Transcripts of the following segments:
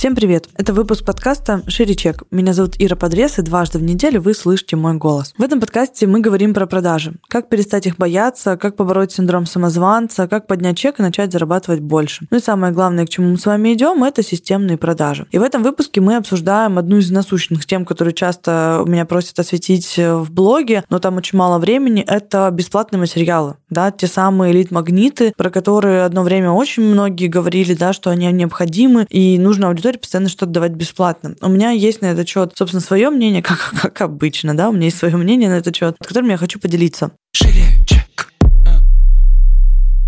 Всем привет! Это выпуск подкаста «Шире чек». Меня зовут Ира Подрез, и дважды в неделю вы слышите мой голос. В этом подкасте мы говорим про продажи. Как перестать их бояться, как побороть синдром самозванца, как поднять чек и начать зарабатывать больше. Ну и самое главное, к чему мы с вами идем, это системные продажи. И в этом выпуске мы обсуждаем одну из насущных тем, которые часто меня просят осветить в блоге, но там очень мало времени, это бесплатные материалы. Да, те самые элит-магниты, про которые одно время очень многие говорили, да, что они необходимы, и нужно аудитории аудитории постоянно что-то давать бесплатно. У меня есть на этот счет, собственно, свое мнение, как, как обычно, да, у меня есть свое мнение на этот счет, которым я хочу поделиться. Шире.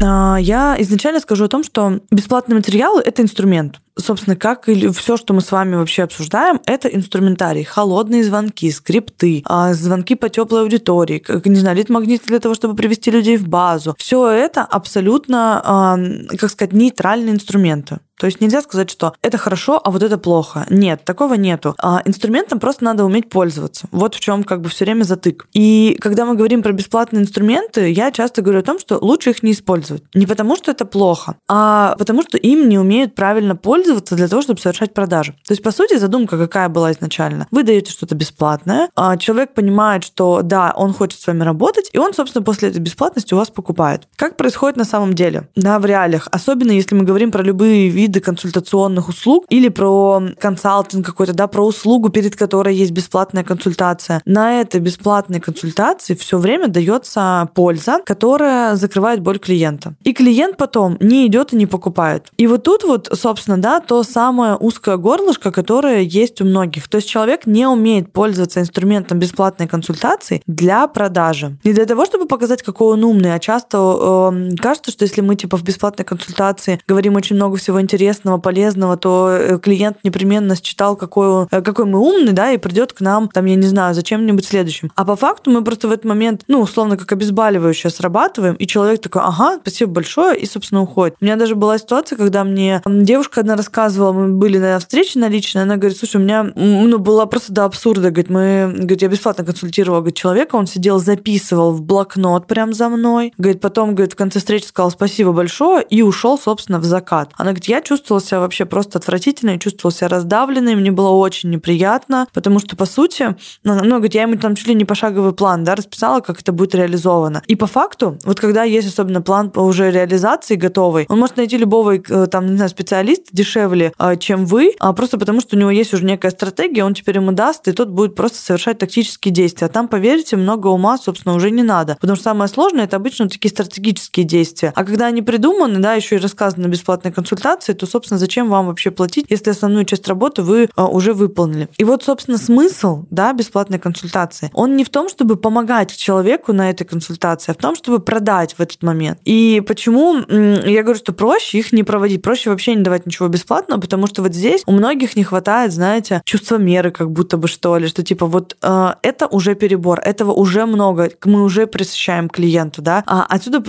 А, Я изначально скажу о том, что бесплатные материалы – это инструмент. Собственно, как и все, что мы с вами вообще обсуждаем, это инструментарий. Холодные звонки, скрипты, а, звонки по теплой аудитории, как, не знаю, лид-магниты для того, чтобы привести людей в базу. Все это абсолютно, а, как сказать, нейтральные инструменты. То есть нельзя сказать, что это хорошо, а вот это плохо. Нет, такого нету. А инструментом просто надо уметь пользоваться. Вот в чем как бы все время затык. И когда мы говорим про бесплатные инструменты, я часто говорю о том, что лучше их не использовать. Не потому, что это плохо, а потому, что им не умеют правильно пользоваться для того, чтобы совершать продажи. То есть, по сути, задумка какая была изначально. Вы даете что-то бесплатное, а человек понимает, что да, он хочет с вами работать, и он, собственно, после этой бесплатности у вас покупает. Как происходит на самом деле? Да, в реалиях. Особенно, если мы говорим про любые виды консультационных услуг или про консалтинг какой-то, да, про услугу, перед которой есть бесплатная консультация. На этой бесплатной консультации все время дается польза, которая закрывает боль клиента. И клиент потом не идет и не покупает. И вот тут вот, собственно, да, то самое узкое горлышко, которое есть у многих. То есть человек не умеет пользоваться инструментом бесплатной консультации для продажи. Не для того, чтобы показать, какой он умный, а часто э, кажется, что если мы типа в бесплатной консультации говорим очень много всего интересного, полезного, то э, клиент непременно считал, какой, э, какой мы умный, да, и придет к нам, там, я не знаю, зачем-нибудь следующим. А по факту мы просто в этот момент, ну, условно, как обезболивающее срабатываем, и человек такой, ага, спасибо большое, и, собственно, уходит. У меня даже была ситуация, когда мне девушка одна рассказывала, мы были на встрече на личной, она говорит, слушай, у меня, ну, была просто до абсурда, говорит, мы, говорит, я бесплатно консультировала, говорит, человека, он сидел, записывал в блокнот прям за мной, говорит, потом, говорит, в конце встречи сказал спасибо большое и ушел, собственно, в закат. Она говорит, я чувствовала себя вообще просто отвратительно, я чувствовала себя раздавленной, мне было очень неприятно, потому что, по сути, ну, ну говорит, я ему там чуть ли не пошаговый план, да, расписала, как это будет реализовано. И по факту, вот когда есть особенно план уже реализации готовый, он может найти любого, э, там, не знаю, специалиста дешевле, э, чем вы, а просто потому, что у него есть уже некая стратегия, он теперь ему даст, и тот будет просто совершать тактические действия. А там, поверьте, много ума, собственно, уже не надо. Потому что самое сложное это обычно такие стратегические действия. А когда они придуманы, да, еще и рассказаны на бесплатной консультации, то, собственно, зачем вам вообще платить, если основную часть работы вы а, уже выполнили. И вот, собственно, смысл да, бесплатной консультации, он не в том, чтобы помогать человеку на этой консультации, а в том, чтобы продать в этот момент. И почему я говорю, что проще их не проводить, проще вообще не давать ничего бесплатного, потому что вот здесь у многих не хватает, знаете, чувства меры, как будто бы что ли, что типа вот э, это уже перебор, этого уже много, мы уже присыщаем клиенту, да. А отсюда,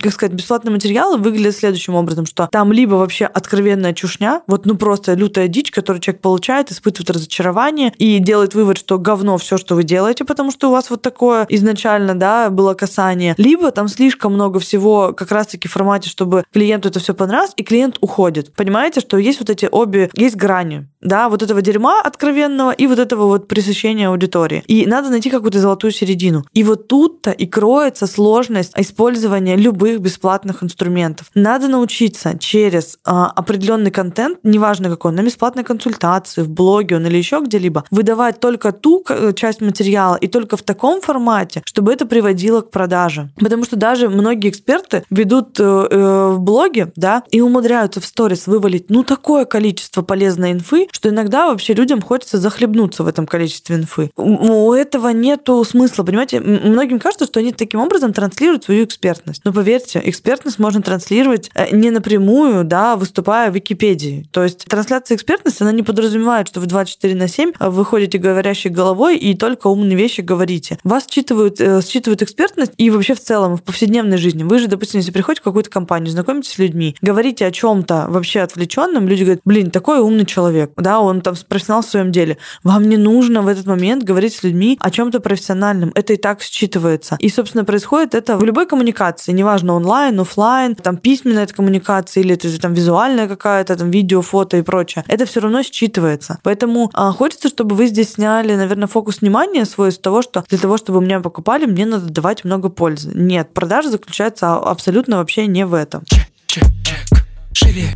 как сказать, бесплатные материалы выглядят следующим образом, что там либо вообще откровенная чушня, вот ну просто лютая дичь, которую человек получает, испытывает разочарование и делает вывод, что говно все, что вы делаете, потому что у вас вот такое изначально, да, было касание. Либо там слишком много всего как раз-таки в формате, чтобы клиенту это все понравилось, и клиент уходит. Понимаете, что есть вот эти обе, есть грани, да, вот этого дерьма откровенного и вот этого вот пресыщения аудитории. И надо найти какую-то золотую середину. И вот тут-то и кроется сложность использования любых бесплатных инструментов. Надо научиться через а, определенный контент, неважно какой, на бесплатной консультации, в блоге он или еще где-либо, выдавать только ту э, часть материала и только в таком формате, чтобы это приводило к продаже. Потому что даже многие эксперты ведут э, э, в блоге, да, и умудряются в сторис вывалить, ну, такое количество полезной инфы, что иногда вообще людям хочется захлебнуться в этом количестве инфы. У этого нету смысла, понимаете? Многим кажется, что они таким образом транслируют свою экспертность. Но поверьте, экспертность можно транслировать не напрямую, да, выступая в Википедии. То есть трансляция экспертности, она не подразумевает, что вы 24 на 7 выходите говорящей головой и только умные вещи говорите. Вас считывают, э, считывают экспертность и вообще в целом в повседневной жизни. Вы же, допустим, если приходите в какую-то компанию, знакомитесь с людьми, говорите о чем-то вообще отвлеченно, вовлеченным, люди говорят, блин, такой умный человек, да, он там профессионал в своем деле. Вам не нужно в этот момент говорить с людьми о чем-то профессиональном. Это и так считывается. И, собственно, происходит это в любой коммуникации, неважно, онлайн, офлайн, там письменная это коммуникация или это там визуальная какая-то, там видео, фото и прочее. Это все равно считывается. Поэтому а, хочется, чтобы вы здесь сняли, наверное, фокус внимания свой с того, что для того, чтобы меня покупали, мне надо давать много пользы. Нет, продажа заключается абсолютно вообще не в этом. Чек, чек, чек. Шире,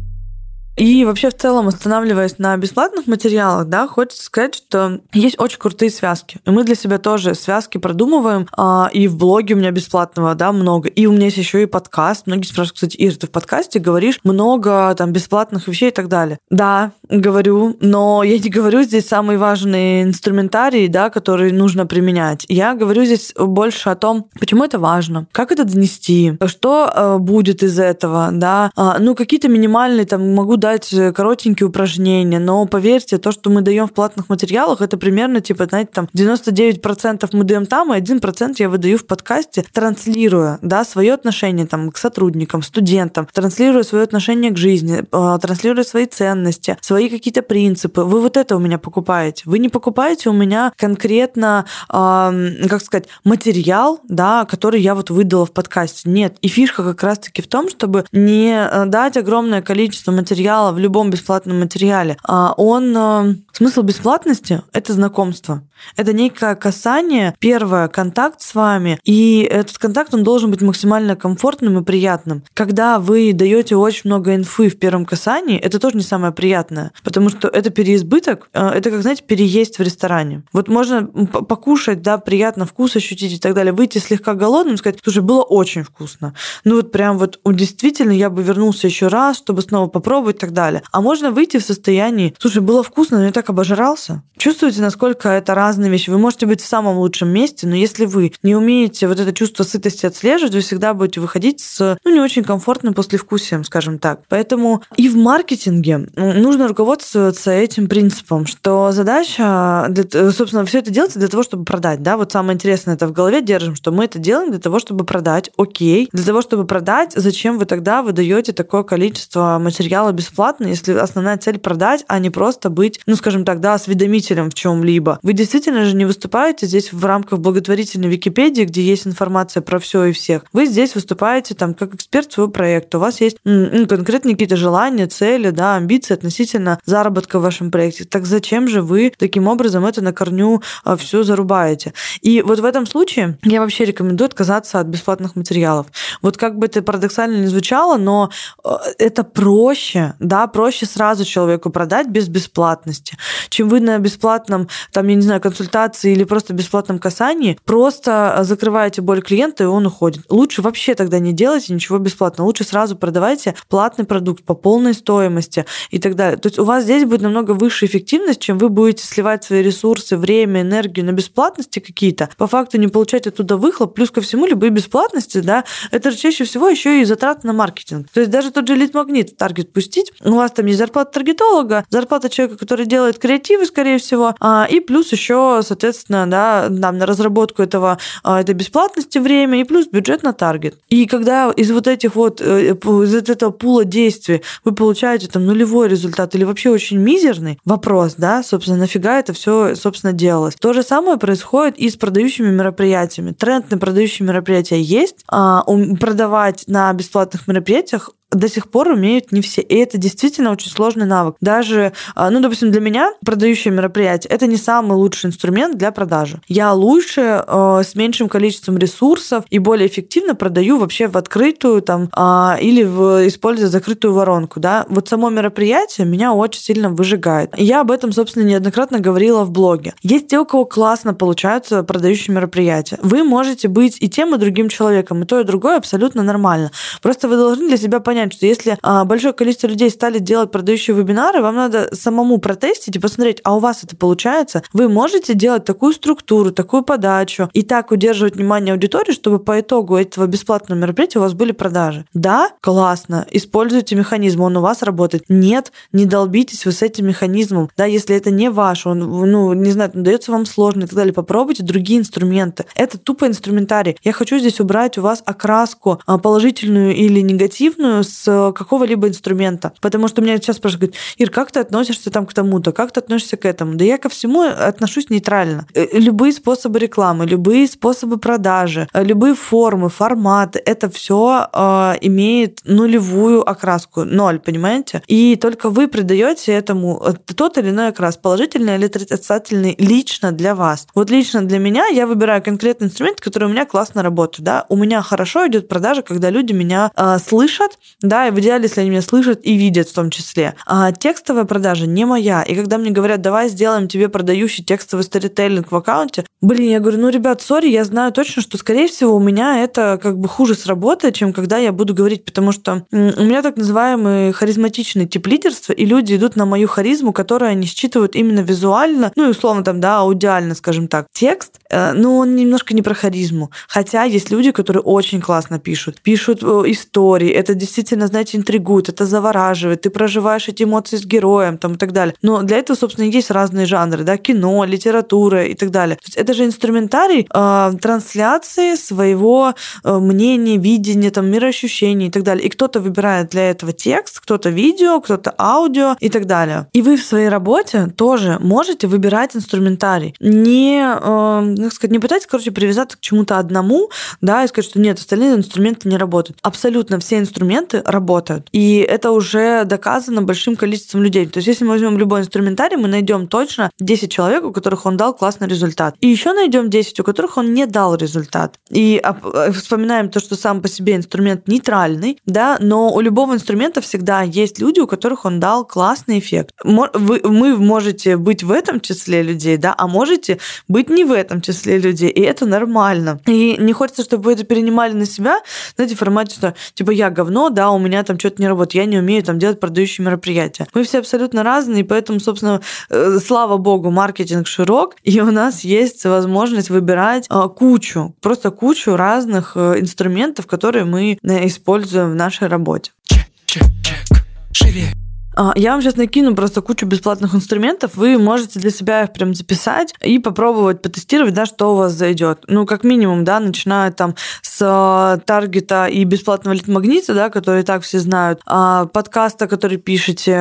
и вообще в целом, останавливаясь на бесплатных материалах, да, хочется сказать, что есть очень крутые связки. И мы для себя тоже связки продумываем. А, и в блоге у меня бесплатного, да, много. И у меня есть еще и подкаст. Многие спрашивают, кстати, Ир, ты в подкасте говоришь много там бесплатных вещей и так далее. Да, говорю, но я не говорю здесь самый важный инструментарий, да, который нужно применять. Я говорю здесь больше о том, почему это важно, как это донести, что э, будет из этого, да. А, ну, какие-то минимальные, там, могу дать дать э, коротенькие упражнения, но поверьте, то, что мы даем в платных материалах, это примерно, типа, знаете, там 99% мы даем там, и 1% я выдаю в подкасте, транслируя, да, свое отношение там к сотрудникам, студентам, транслируя свое отношение к жизни, а, транслируя свои ценности, свои какие-то принципы. Вы вот это у меня покупаете. Вы не покупаете у меня конкретно, как сказать, материал, да, который я вот выдала в подкасте. Нет. И фишка как раз-таки в том, чтобы не э, дать огромное количество материала материала, в любом бесплатном материале, а он... Э, смысл бесплатности — это знакомство. Это некое касание, первое, контакт с вами, и этот контакт, он должен быть максимально комфортным и приятным. Когда вы даете очень много инфы в первом касании, это тоже не самое приятное, потому что это переизбыток, э, это как, знаете, переесть в ресторане. Вот можно покушать, да, приятно вкус ощутить и так далее, выйти слегка голодным, сказать, слушай, было очень вкусно. Ну вот прям вот действительно я бы вернулся еще раз, чтобы снова попробовать так далее. А можно выйти в состоянии, слушай, было вкусно, но я так обожрался. Чувствуете, насколько это разные вещи. Вы можете быть в самом лучшем месте, но если вы не умеете вот это чувство сытости отслеживать, вы всегда будете выходить с ну, не очень комфортным послевкусием, скажем так. Поэтому и в маркетинге нужно руководствоваться этим принципом, что задача, для, собственно, все это делается для того, чтобы продать. Да? Вот самое интересное это в голове держим, что мы это делаем для того, чтобы продать. Окей. Для того, чтобы продать, зачем вы тогда выдаете такое количество материала бесплатно, если основная цель продать, а не просто быть, ну, скажем так, да, осведомителем в чем-либо. Вы действительно же не выступаете здесь в рамках благотворительной Википедии, где есть информация про все и всех. Вы здесь выступаете там как эксперт своего проекта. У вас есть ну, конкретные какие-то желания, цели, да, амбиции относительно заработка в вашем проекте. Так зачем же вы таким образом это на корню а, все зарубаете? И вот в этом случае я вообще рекомендую отказаться от бесплатных материалов. Вот как бы это парадоксально не звучало, но а, это проще, да, проще сразу человеку продать без бесплатности, чем вы на бесплатном, там, я не знаю, консультации или просто бесплатном касании просто закрываете боль клиента, и он уходит. Лучше вообще тогда не делайте ничего бесплатно. Лучше сразу продавайте платный продукт по полной стоимости и так далее. То есть у вас здесь будет намного выше эффективность, чем вы будете сливать свои ресурсы, время, энергию на бесплатности какие-то, по факту не получать оттуда выхлоп. Плюс ко всему, любые бесплатности, да, это чаще всего еще и затраты на маркетинг. То есть даже тот же лид-магнит в таргет пустить, у вас там есть зарплата таргетолога, зарплата человека, который делает креативы, скорее всего, а, и плюс еще, соответственно, да, там, на разработку этого, а, этой бесплатности время, и плюс бюджет на таргет. И когда из вот этих вот, э, из этого пула действий вы получаете там нулевой результат или вообще очень мизерный, вопрос, да, собственно, нафига это все, собственно, делалось. То же самое происходит и с продающими мероприятиями. Тренд на продающие мероприятия есть. А, продавать на бесплатных мероприятиях до сих пор умеют не все. И это действительно очень сложный навык. Даже, а, ну, допустим, для меня продающее мероприятие это не самый лучший инструмент для продажи. Я лучше э, с меньшим количеством ресурсов и более эффективно продаю вообще в открытую там э, или в, используя закрытую воронку. Да? Вот само мероприятие меня очень сильно выжигает. Я об этом, собственно, неоднократно говорила в блоге. Есть те, у кого классно получаются продающие мероприятия. Вы можете быть и тем, и другим человеком, и то, и другое абсолютно нормально. Просто вы должны для себя понять, понять, что если а, большое количество людей стали делать продающие вебинары, вам надо самому протестить и посмотреть, а у вас это получается. Вы можете делать такую структуру, такую подачу и так удерживать внимание аудитории, чтобы по итогу этого бесплатного мероприятия у вас были продажи. Да, классно, используйте механизм, он у вас работает. Нет, не долбитесь вы с этим механизмом. Да, если это не ваш, он, ну, не знаю, дается вам сложно и так далее, попробуйте другие инструменты. Это тупо инструментарий. Я хочу здесь убрать у вас окраску а, положительную или негативную с какого-либо инструмента. Потому что меня сейчас спрашивают, Ир, как ты относишься там к тому-то, как ты относишься к этому? Да я ко всему отношусь нейтрально. Э, любые способы рекламы, любые способы продажи, э, любые формы, форматы, это все э, имеет нулевую окраску, ноль, понимаете? И только вы придаете этому э, тот или иной окрас, положительный или отрицательный, лично для вас. Вот лично для меня я выбираю конкретный инструмент, который у меня классно работает, да, у меня хорошо идет продажа, когда люди меня э, слышат, да, и в идеале, если они меня слышат и видят в том числе. А текстовая продажа не моя. И когда мне говорят, давай сделаем тебе продающий текстовый сторителлинг в аккаунте, блин, я говорю, ну, ребят, сори, я знаю точно, что, скорее всего, у меня это как бы хуже сработает, чем когда я буду говорить, потому что у меня так называемый харизматичный тип лидерства, и люди идут на мою харизму, которую они считывают именно визуально, ну и условно там, да, аудиально, скажем так. Текст, э, ну, он немножко не про харизму. Хотя есть люди, которые очень классно пишут. Пишут э, истории, это действительно, знаете, интригует, это завораживает, ты проживаешь эти эмоции с героем там и так далее. Но для этого, собственно, есть разные жанры, да, кино, литература и так далее. Это же инструментарий э, трансляции своего э, мнения, видения, там, мироощущений и так далее. И кто-то выбирает для этого текст, кто-то видео, кто-то аудио и так далее. И вы в своей работе тоже можете выбирать инструментарий. Не, э, как сказать, не пытайтесь, короче, привязаться к чему-то одному, да, и сказать, что нет, остальные инструменты не работают. Абсолютно все инструменты работают. И это уже доказано большим количеством людей. То есть, если мы возьмем любой инструментарий, мы найдем точно 10 человек, у которых он дал классный результат. И еще найдем 10, у которых он не дал результат. И э, вспоминаем то, что сам по себе инструмент нейтральный, да, но у любого инструмента всегда есть люди, у которых он дал классный эффект. Вы, мы можете быть в этом числе людей, да, а можете быть не в этом числе людей, и это нормально. И не хочется, чтобы вы это перенимали на себя, знаете, в формате, что типа я говно, да, у меня там что-то не работает, я не умею там делать продающие мероприятия. Мы все абсолютно разные, и поэтому, собственно, э, слава богу, маркетинг широк, и у нас есть возможность выбирать э, кучу, просто кучу разных э, инструментов, которые мы используем в нашей работе. Чек, чек, чек. Живее. А, я вам сейчас накину просто кучу бесплатных инструментов. Вы можете для себя их прям записать и попробовать потестировать, да, что у вас зайдет. Ну, как минимум, да, начиная там с а, таргета и бесплатного лид-магнита, да, который так все знают, а, подкаста, который пишете,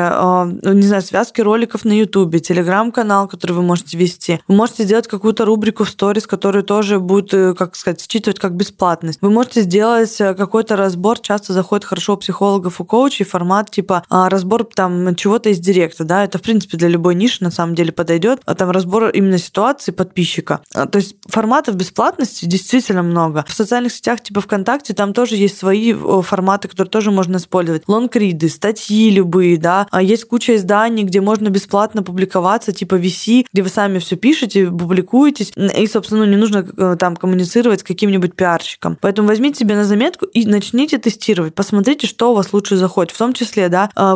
не знаю, связки роликов на Ютубе, телеграм-канал, который вы можете вести. Вы можете сделать какую-то рубрику в сторис, которая тоже будет, э, как сказать, считывать как бесплатность. Вы можете сделать э, какой-то разбор, часто заходит хорошо у психологов и коучей, формат типа разбор там там чего-то из директа, да, это, в принципе, для любой ниши на самом деле подойдет, а там разбор именно ситуации подписчика. А, то есть форматов бесплатности действительно много. В социальных сетях типа ВКонтакте там тоже есть свои форматы, которые тоже можно использовать. Лонгриды, статьи любые, да, а есть куча изданий, где можно бесплатно публиковаться, типа VC, где вы сами все пишете, публикуетесь, и, собственно, ну, не нужно э, там коммуницировать с каким-нибудь пиарщиком. Поэтому возьмите себе на заметку и начните тестировать, посмотрите, что у вас лучше заходит, в том числе, да, а,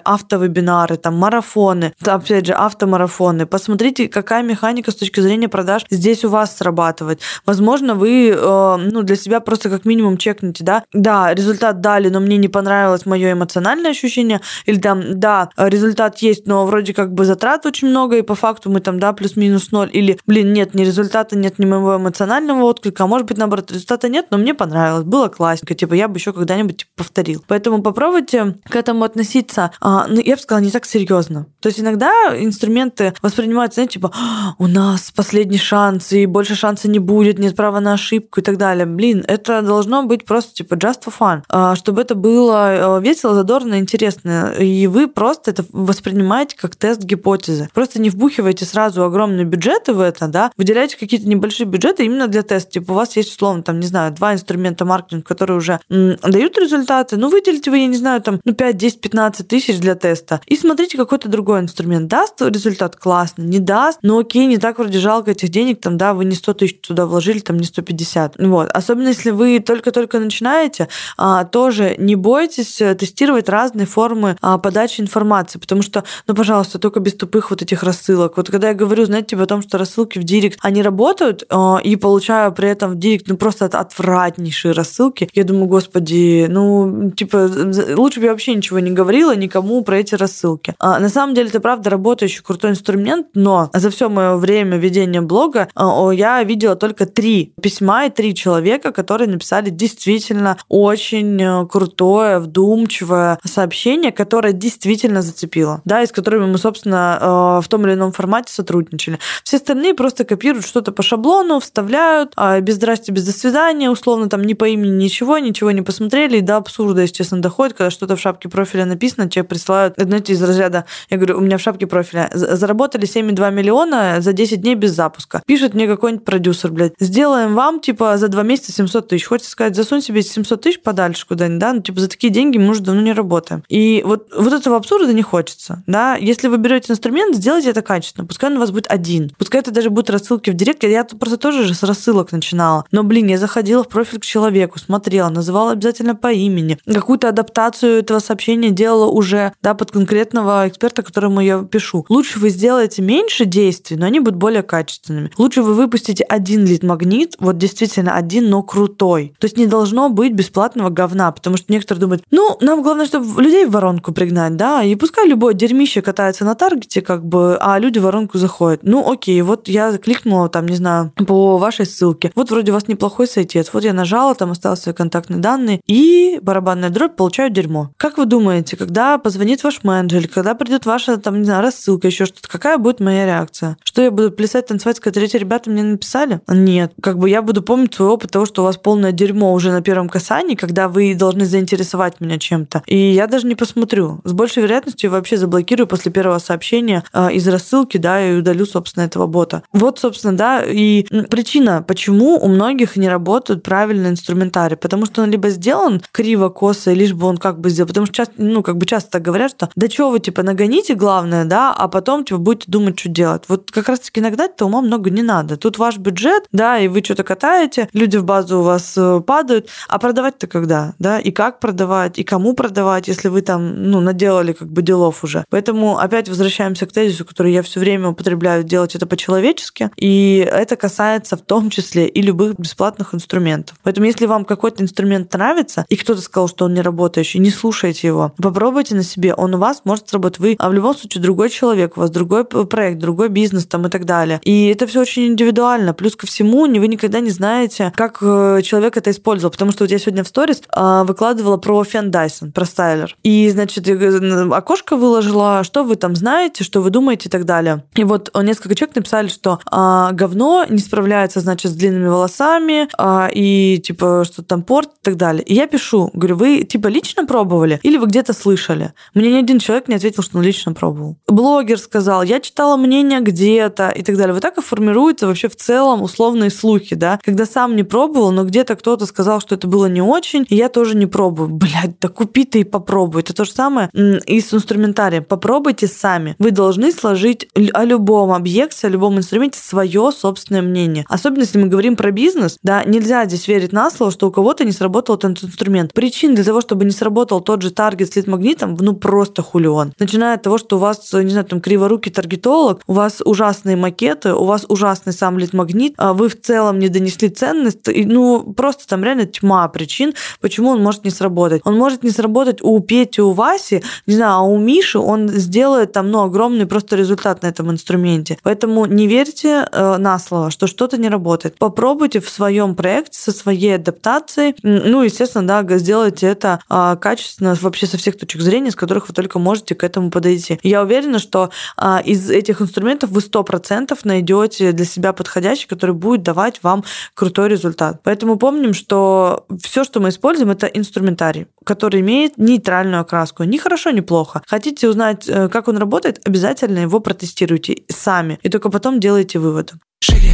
вебинары, автовебинары, там, марафоны, опять же, автомарафоны. Посмотрите, какая механика с точки зрения продаж здесь у вас срабатывает. Возможно, вы э, ну, для себя просто как минимум чекните, да, да, результат дали, но мне не понравилось мое эмоциональное ощущение, или там, да, результат есть, но вроде как бы затрат очень много, и по факту мы там, да, плюс-минус ноль, или, блин, нет, ни результата, нет ни моего эмоционального отклика, а может быть, наоборот, результата нет, но мне понравилось, было классненько, типа, я бы еще когда-нибудь типа, повторил. Поэтому попробуйте к этому относиться ну, я бы сказала, не так серьезно. То есть иногда инструменты воспринимаются, знаете, типа, «А, у нас последний шанс, и больше шанса не будет, нет права на ошибку и так далее. Блин, это должно быть просто типа just for fun, а, чтобы это было э, весело, задорно, интересно. И вы просто это воспринимаете как тест гипотезы. Просто не вбухивайте сразу огромные бюджеты в это, да, выделяйте какие-то небольшие бюджеты именно для теста. Типа у вас есть, условно, там, не знаю, два инструмента маркетинга, которые уже м, дают результаты, ну, выделите вы, я не знаю, там, ну, 5, 10, 15 тысяч для теста. И смотрите какой-то другой инструмент. Даст результат классно, не даст, но окей, не так вроде жалко этих денег, там, да, вы не 100 тысяч туда вложили, там, не 150. Вот. Особенно если вы только-только начинаете, а, тоже не бойтесь э, тестировать разные формы а, подачи информации, потому что, ну, пожалуйста, только без тупых вот этих рассылок. Вот когда я говорю, знаете, типа о том, что рассылки в директ, они работают, а, и получаю при этом в директ, ну, просто отвратнейшие рассылки, я думаю, господи, ну, типа, лучше бы я вообще ничего не говорила никому, никому про эти рассылки. А, на самом деле, это правда работающий крутой инструмент, но за все мое время ведения блога а, я видела только три письма и три человека, которые написали действительно очень э, крутое, вдумчивое сообщение, которое действительно зацепило, да, и с которыми мы, собственно, э, в том или ином формате сотрудничали. Все остальные просто копируют что-то по шаблону, вставляют, а, без здрасте, без до свидания, условно, там ни по имени, ничего, ничего не посмотрели, и до абсурда, если честно, доходит, когда что-то в шапке профиля написано, тебе присылают, знаете, из разряда, я говорю, у меня в шапке профиля, заработали 7,2 миллиона за 10 дней без запуска. Пишет мне какой-нибудь продюсер, блядь, сделаем вам, типа, за два месяца 700 тысяч. Хочется сказать, засунь себе 700 тысяч подальше куда-нибудь, да, ну, типа, за такие деньги мы уже давно не работаем. И вот, вот этого абсурда не хочется, да. Если вы берете инструмент, сделайте это качественно. Пускай он у вас будет один. Пускай это даже будут рассылки в директ. Я просто тоже же с рассылок начинала. Но, блин, я заходила в профиль к человеку, смотрела, называла обязательно по имени. Какую-то адаптацию этого сообщения делала уже, да, под конкретного эксперта, которому я пишу. Лучше вы сделаете меньше действий, но они будут более качественными. Лучше вы выпустите один лид-магнит, вот действительно один, но крутой. То есть не должно быть бесплатного говна, потому что некоторые думают, ну, нам главное, чтобы людей в воронку пригнать, да, и пускай любое дерьмище катается на таргете, как бы, а люди в воронку заходят. Ну, окей, вот я кликнула там, не знаю, по вашей ссылке. Вот вроде у вас неплохой сайтец. Вот я нажала, там осталось свои контактные данные, и барабанная дробь, получаю дерьмо. Как вы думаете, когда позвонит ваш менеджер, когда придет ваша, там, не знаю, рассылка, еще что-то, какая будет моя реакция? Что я буду плясать, танцевать, сказать, эти ребята мне написали? Нет. Как бы я буду помнить свой опыт того, что у вас полное дерьмо уже на первом касании, когда вы должны заинтересовать меня чем-то. И я даже не посмотрю. С большей вероятностью я вообще заблокирую после первого сообщения э, из рассылки, да, и удалю, собственно, этого бота. Вот, собственно, да, и причина, почему у многих не работают правильно инструментарий, потому что он либо сделан криво, косо, лишь бы он как бы сделал, потому что часто, ну, как бы часто так говорят, что да что вы, типа, нагоните главное, да, а потом, типа, будете думать, что делать. Вот как раз-таки нагнать-то ума много не надо. Тут ваш бюджет, да, и вы что-то катаете, люди в базу у вас э, падают, а продавать-то когда, да, и как продавать, и кому продавать, если вы там, ну, наделали как бы делов уже. Поэтому опять возвращаемся к тезису, который я все время употребляю, делать это по-человечески, и это касается в том числе и любых бесплатных инструментов. Поэтому если вам какой-то инструмент нравится, и кто-то сказал, что он не работающий, не слушайте его, попробуйте на себе, он у вас может сработать. Вы, а в любом случае, другой человек, у вас другой проект, другой бизнес там и так далее. И это все очень индивидуально. Плюс ко всему, вы никогда не знаете, как э, человек это использовал. Потому что вот я сегодня в сторис а, выкладывала про Фен Дайсон, про стайлер. И, значит, окошко выложила, что вы там знаете, что вы думаете и так далее. И вот несколько человек написали, что а, говно не справляется, значит, с длинными волосами, а, и типа что там порт и так далее. И я пишу, говорю, вы типа лично пробовали или вы где-то слышали? Мне ни один человек не ответил, что он лично пробовал. Блогер сказал, я читала мнение где-то и так далее. Вот так и формируются вообще в целом условные слухи, да, когда сам не пробовал, но где-то кто-то сказал, что это было не очень, и я тоже не пробую. Блядь, да купи ты и попробуй. Это то же самое и с инструментарием. Попробуйте сами. Вы должны сложить о любом объекте, о любом инструменте свое собственное мнение. Особенно если мы говорим про бизнес, да, нельзя здесь верить на слово, что у кого-то не сработал этот инструмент. Причин для того, чтобы не сработал тот же таргет с лид-магнитом, ну просто хулион. Начиная от того, что у вас, не знаю, там криворукий таргетолог, у вас ужасные макеты, у вас ужасный сам лид-магнит, а вы в целом не донесли ценность, и, ну просто там реально тьма причин, почему он может не сработать. Он может не сработать у Пети, у Васи, не знаю, а у Миши он сделает там, ну, огромный просто результат на этом инструменте. Поэтому не верьте э, на слово, что что-то не работает. Попробуйте в своем проекте со своей адаптацией, ну, естественно, да, сделайте это э, качественно вообще со всех точек зрения, с которых вы только можете к этому подойти. Я уверена, что э, из этих инструментов вы 100% найдете для себя подходящий, который будет давать вам крутой результат. Поэтому помним, что все, что мы используем, это инструментарий, который имеет нейтральную окраску. Ни хорошо, ни плохо. Хотите узнать, э, как он работает, обязательно его протестируйте сами. И только потом делайте выводы. Шире.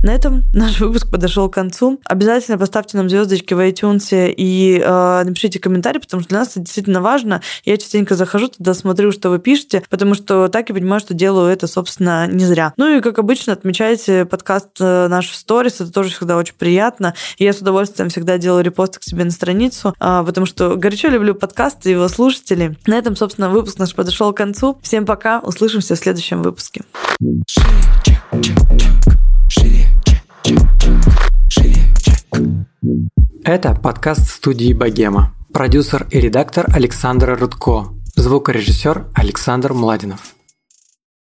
На этом наш выпуск подошел к концу. Обязательно поставьте нам звездочки в iTunes и э, напишите комментарий, потому что для нас это действительно важно. Я частенько захожу туда, смотрю, что вы пишете, потому что так я понимаю, что делаю это, собственно, не зря. Ну и, как обычно, отмечайте подкаст э, наш в сторис, это тоже всегда очень приятно. И я с удовольствием всегда делаю репосты к себе на страницу, э, потому что горячо люблю подкасты и его слушателей. На этом, собственно, выпуск наш подошел к концу. Всем пока, услышимся в следующем выпуске. Шире, чек, чек, Это подкаст студии «Богема». продюсер и редактор Александр Рудко, звукорежиссер Александр Младинов.